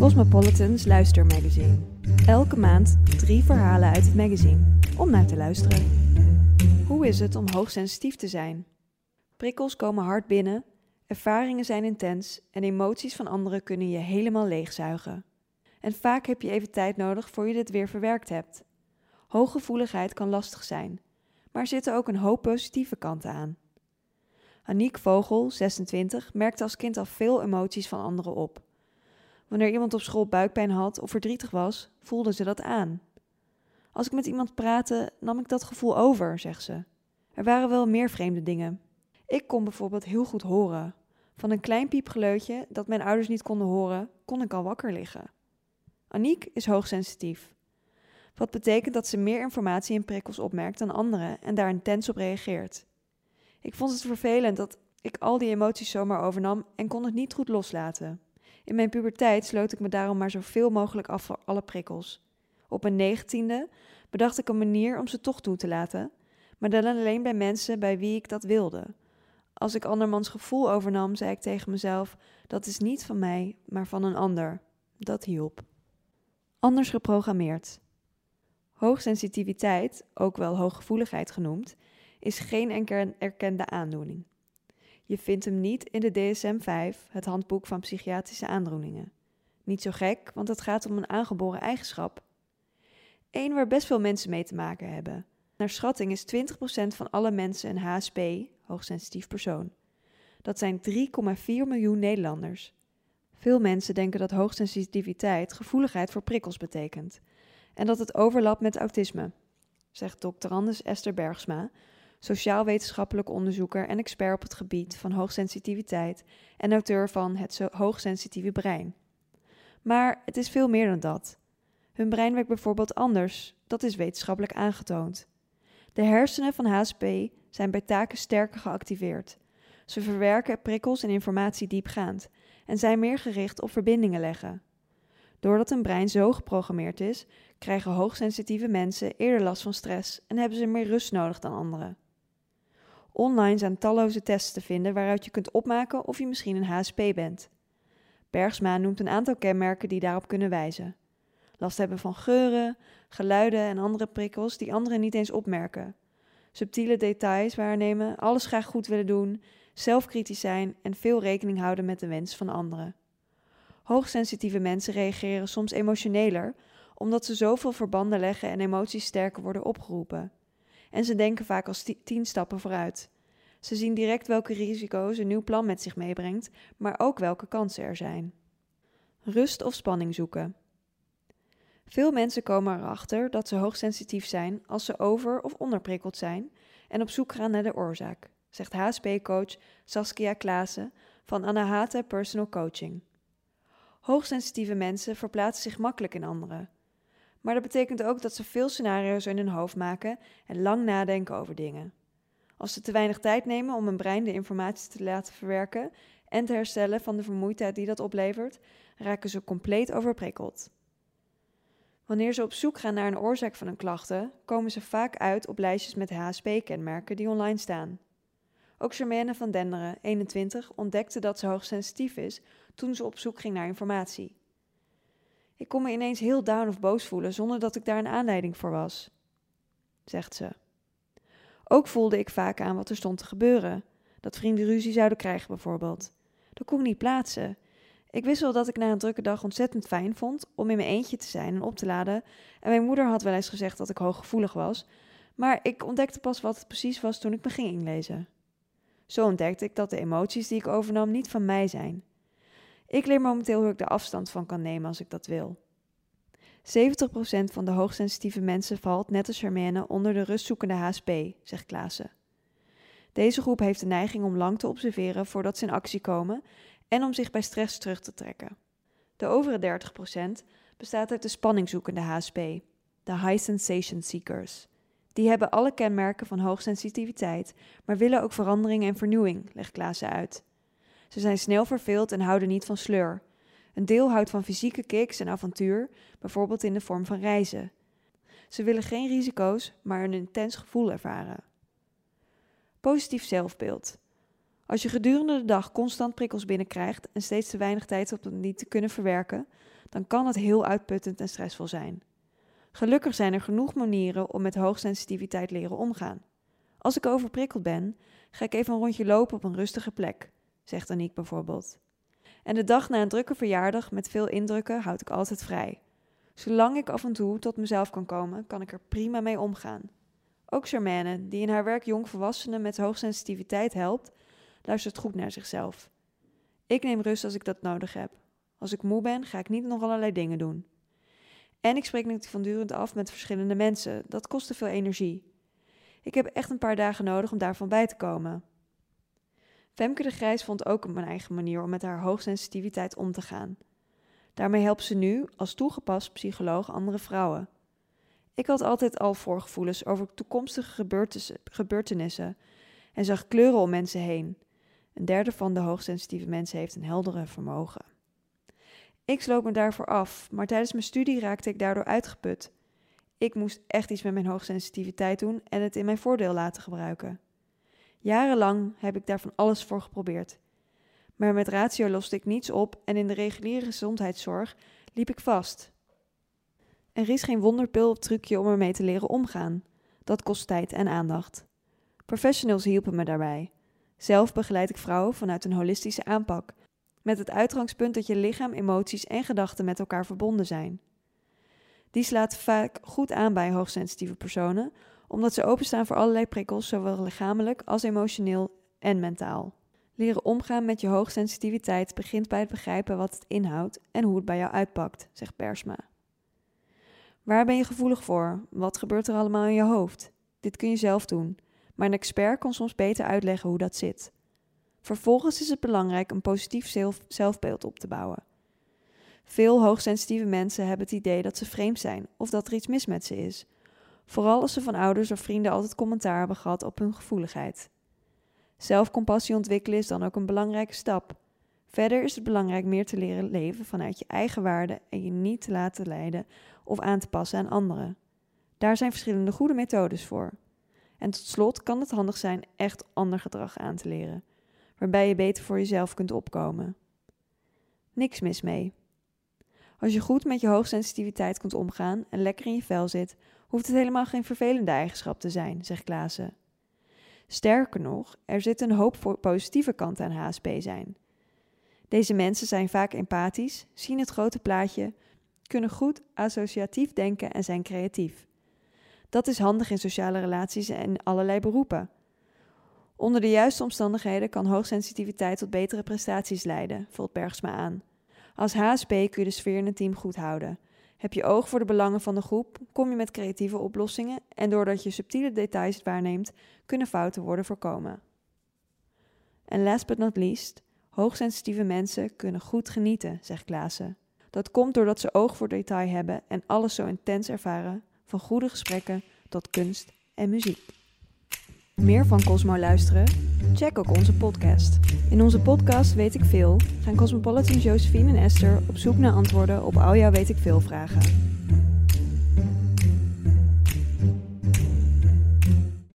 Cosmopolitan's Luistermagazine. Elke maand drie verhalen uit het magazine om naar te luisteren. Hoe is het om hoogsensitief te zijn? Prikkels komen hard binnen, ervaringen zijn intens en emoties van anderen kunnen je helemaal leegzuigen. En vaak heb je even tijd nodig voor je dit weer verwerkt hebt. Hooggevoeligheid kan lastig zijn, maar er zitten ook een hoop positieve kanten aan. Aniek Vogel, 26, merkte als kind al veel emoties van anderen op. Wanneer iemand op school buikpijn had of verdrietig was, voelde ze dat aan. Als ik met iemand praatte, nam ik dat gevoel over, zegt ze. Er waren wel meer vreemde dingen. Ik kon bijvoorbeeld heel goed horen. Van een klein piepgeluidje dat mijn ouders niet konden horen, kon ik al wakker liggen. Aniek is hoogsensitief. Wat betekent dat ze meer informatie en prikkels opmerkt dan anderen en daar intens op reageert. Ik vond het vervelend dat ik al die emoties zomaar overnam en kon het niet goed loslaten. In mijn puberteit sloot ik me daarom maar zoveel mogelijk af voor alle prikkels. Op mijn negentiende bedacht ik een manier om ze toch toe te laten, maar dan alleen bij mensen bij wie ik dat wilde. Als ik andermans gevoel overnam, zei ik tegen mezelf: dat is niet van mij, maar van een ander. Dat hielp. Anders geprogrammeerd. Hoogsensitiviteit, ook wel hooggevoeligheid genoemd, is geen erkende aandoening. Je vindt hem niet in de DSM-5, het handboek van psychiatrische aandoeningen. Niet zo gek, want het gaat om een aangeboren eigenschap. Eén waar best veel mensen mee te maken hebben. Naar schatting is 20% van alle mensen een HSP, hoogsensitief persoon. Dat zijn 3,4 miljoen Nederlanders. Veel mensen denken dat hoogsensitiviteit gevoeligheid voor prikkels betekent en dat het overlapt met autisme, zegt doctorandus Esther Bergsma, sociaal-wetenschappelijk onderzoeker en expert op het gebied van hoogsensitiviteit en auteur van Het Hoogsensitieve Brein. Maar het is veel meer dan dat. Hun brein werkt bijvoorbeeld anders, dat is wetenschappelijk aangetoond. De hersenen van HSP zijn bij taken sterker geactiveerd. Ze verwerken prikkels en informatie diepgaand en zijn meer gericht op verbindingen leggen. Doordat een brein zo geprogrammeerd is, krijgen hoogsensitieve mensen eerder last van stress en hebben ze meer rust nodig dan anderen. Online zijn talloze tests te vinden waaruit je kunt opmaken of je misschien een HSP bent. Bergsma noemt een aantal kenmerken die daarop kunnen wijzen. Last hebben van geuren, geluiden en andere prikkels die anderen niet eens opmerken. Subtiele details waarnemen, alles graag goed willen doen, zelfkritisch zijn en veel rekening houden met de wens van anderen. Hoogsensitieve mensen reageren soms emotioneler, omdat ze zoveel verbanden leggen en emoties sterker worden opgeroepen. En ze denken vaak als tien stappen vooruit. Ze zien direct welke risico's een nieuw plan met zich meebrengt, maar ook welke kansen er zijn. Rust of spanning zoeken. Veel mensen komen erachter dat ze hoogsensitief zijn als ze over- of onderprikkeld zijn en op zoek gaan naar de oorzaak, zegt HSP-coach Saskia Klaassen van Anahata Personal Coaching. Hoogsensitieve mensen verplaatsen zich makkelijk in anderen. Maar dat betekent ook dat ze veel scenario's in hun hoofd maken en lang nadenken over dingen. Als ze te weinig tijd nemen om hun brein de informatie te laten verwerken en te herstellen van de vermoeidheid die dat oplevert, raken ze compleet overprikkeld. Wanneer ze op zoek gaan naar een oorzaak van hun klachten, komen ze vaak uit op lijstjes met HSP-kenmerken die online staan. Ook Germaine van Denderen, 21, ontdekte dat ze hoogsensitief is toen ze op zoek ging naar informatie. Ik kon me ineens heel down of boos voelen zonder dat ik daar een aanleiding voor was, zegt ze. Ook voelde ik vaak aan wat er stond te gebeuren. Dat vrienden ruzie zouden krijgen bijvoorbeeld. Dat kon ik niet plaatsen. Ik wist wel dat ik na een drukke dag ontzettend fijn vond om in mijn eentje te zijn en op te laden. En mijn moeder had wel eens gezegd dat ik hooggevoelig was. Maar ik ontdekte pas wat het precies was toen ik me ging inlezen. Zo ontdekte ik dat de emoties die ik overnam niet van mij zijn. Ik leer momenteel hoe ik er afstand van kan nemen als ik dat wil. 70% van de hoogsensitieve mensen valt, net als Germaine, onder de rustzoekende HSP, zegt Klaassen. Deze groep heeft de neiging om lang te observeren voordat ze in actie komen en om zich bij stress terug te trekken. De overige 30% bestaat uit de spanningzoekende HSP, de High Sensation Seekers. Die hebben alle kenmerken van hoogsensitiviteit, maar willen ook verandering en vernieuwing, legt Klaassen uit. Ze zijn snel verveeld en houden niet van sleur. Een deel houdt van fysieke kicks en avontuur, bijvoorbeeld in de vorm van reizen. Ze willen geen risico's, maar een intens gevoel ervaren. Positief zelfbeeld. Als je gedurende de dag constant prikkels binnenkrijgt en steeds te weinig tijd hebt om die te kunnen verwerken, dan kan het heel uitputtend en stressvol zijn. Gelukkig zijn er genoeg manieren om met hoogsensitiviteit leren omgaan. Als ik overprikkeld ben, ga ik even een rondje lopen op een rustige plek, zegt Aniek bijvoorbeeld. En de dag na een drukke verjaardag met veel indrukken houd ik altijd vrij. Zolang ik af en toe tot mezelf kan komen, kan ik er prima mee omgaan. Ook Charmaine, die in haar werk jongvolwassenen met hoogsensitiviteit helpt, luistert goed naar zichzelf. Ik neem rust als ik dat nodig heb. Als ik moe ben, ga ik niet nog allerlei dingen doen. En ik spreek niet voortdurend af met verschillende mensen. Dat kost te veel energie. Ik heb echt een paar dagen nodig om daarvan bij te komen. Femke de Grijs vond ook een eigen manier om met haar hoogsensitiviteit om te gaan. Daarmee helpt ze nu, als toegepast psycholoog, andere vrouwen. Ik had altijd al voorgevoelens over toekomstige gebeurtenissen en zag kleuren om mensen heen. Een derde van de hoogsensitieve mensen heeft een heldere vermogen. Ik sloot me daarvoor af, maar tijdens mijn studie raakte ik daardoor uitgeput. Ik moest echt iets met mijn hoogsensitiviteit doen en het in mijn voordeel laten gebruiken. Jarenlang heb ik daar van alles voor geprobeerd. Maar met ratio loste ik niets op en in de reguliere gezondheidszorg liep ik vast. Er is geen wonderpil of trucje om ermee te leren omgaan. Dat kost tijd en aandacht. Professionals hielpen me daarbij. Zelf begeleid ik vrouwen vanuit een holistische aanpak, met het uitgangspunt dat je lichaam, emoties en gedachten met elkaar verbonden zijn. Die slaat vaak goed aan bij hoogsensitieve personen, omdat ze openstaan voor allerlei prikkels, zowel lichamelijk als emotioneel en mentaal. Leren omgaan met je hoogsensitiviteit begint bij het begrijpen wat het inhoudt en hoe het bij jou uitpakt, zegt Persma. Waar ben je gevoelig voor? Wat gebeurt er allemaal in je hoofd? Dit kun je zelf doen, maar een expert kan soms beter uitleggen hoe dat zit. Vervolgens is het belangrijk een positief zelf zelfbeeld op te bouwen. Veel hoogsensitieve mensen hebben het idee dat ze vreemd zijn of dat er iets mis met ze is. Vooral als ze van ouders of vrienden altijd commentaar hebben gehad op hun gevoeligheid. Zelfcompassie ontwikkelen is dan ook een belangrijke stap. Verder is het belangrijk meer te leren leven vanuit je eigen waarde en je niet te laten leiden of aan te passen aan anderen. Daar zijn verschillende goede methodes voor. En tot slot kan het handig zijn echt ander gedrag aan te leren, waarbij je beter voor jezelf kunt opkomen. Niks mis mee. Als je goed met je hoogsensitiviteit kunt omgaan en lekker in je vel zit, hoeft het helemaal geen vervelende eigenschap te zijn, zegt Klaassen. Sterker nog, er zit een hoop positieve kanten aan HSP zijn. Deze mensen zijn vaak empathisch, zien het grote plaatje, kunnen goed associatief denken en zijn creatief. Dat is handig in sociale relaties en allerlei beroepen. Onder de juiste omstandigheden kan hoogsensitiviteit tot betere prestaties leiden, vult Bergsma aan. Als HSP kun je de sfeer in een team goed houden. Heb je oog voor de belangen van de groep, kom je met creatieve oplossingen en doordat je subtiele details waarneemt, kunnen fouten worden voorkomen. En last but not least, hoogsensitieve mensen kunnen goed genieten, zegt Klaassen. Dat komt doordat ze oog voor detail hebben en alles zo intens ervaren, van goede gesprekken tot kunst en muziek. Meer van Cosmo luisteren? Check ook onze podcast. In onze podcast Weet ik Veel gaan Cosmopolitan Josephine en Esther op zoek naar antwoorden op al jouw Weet ik Veel vragen.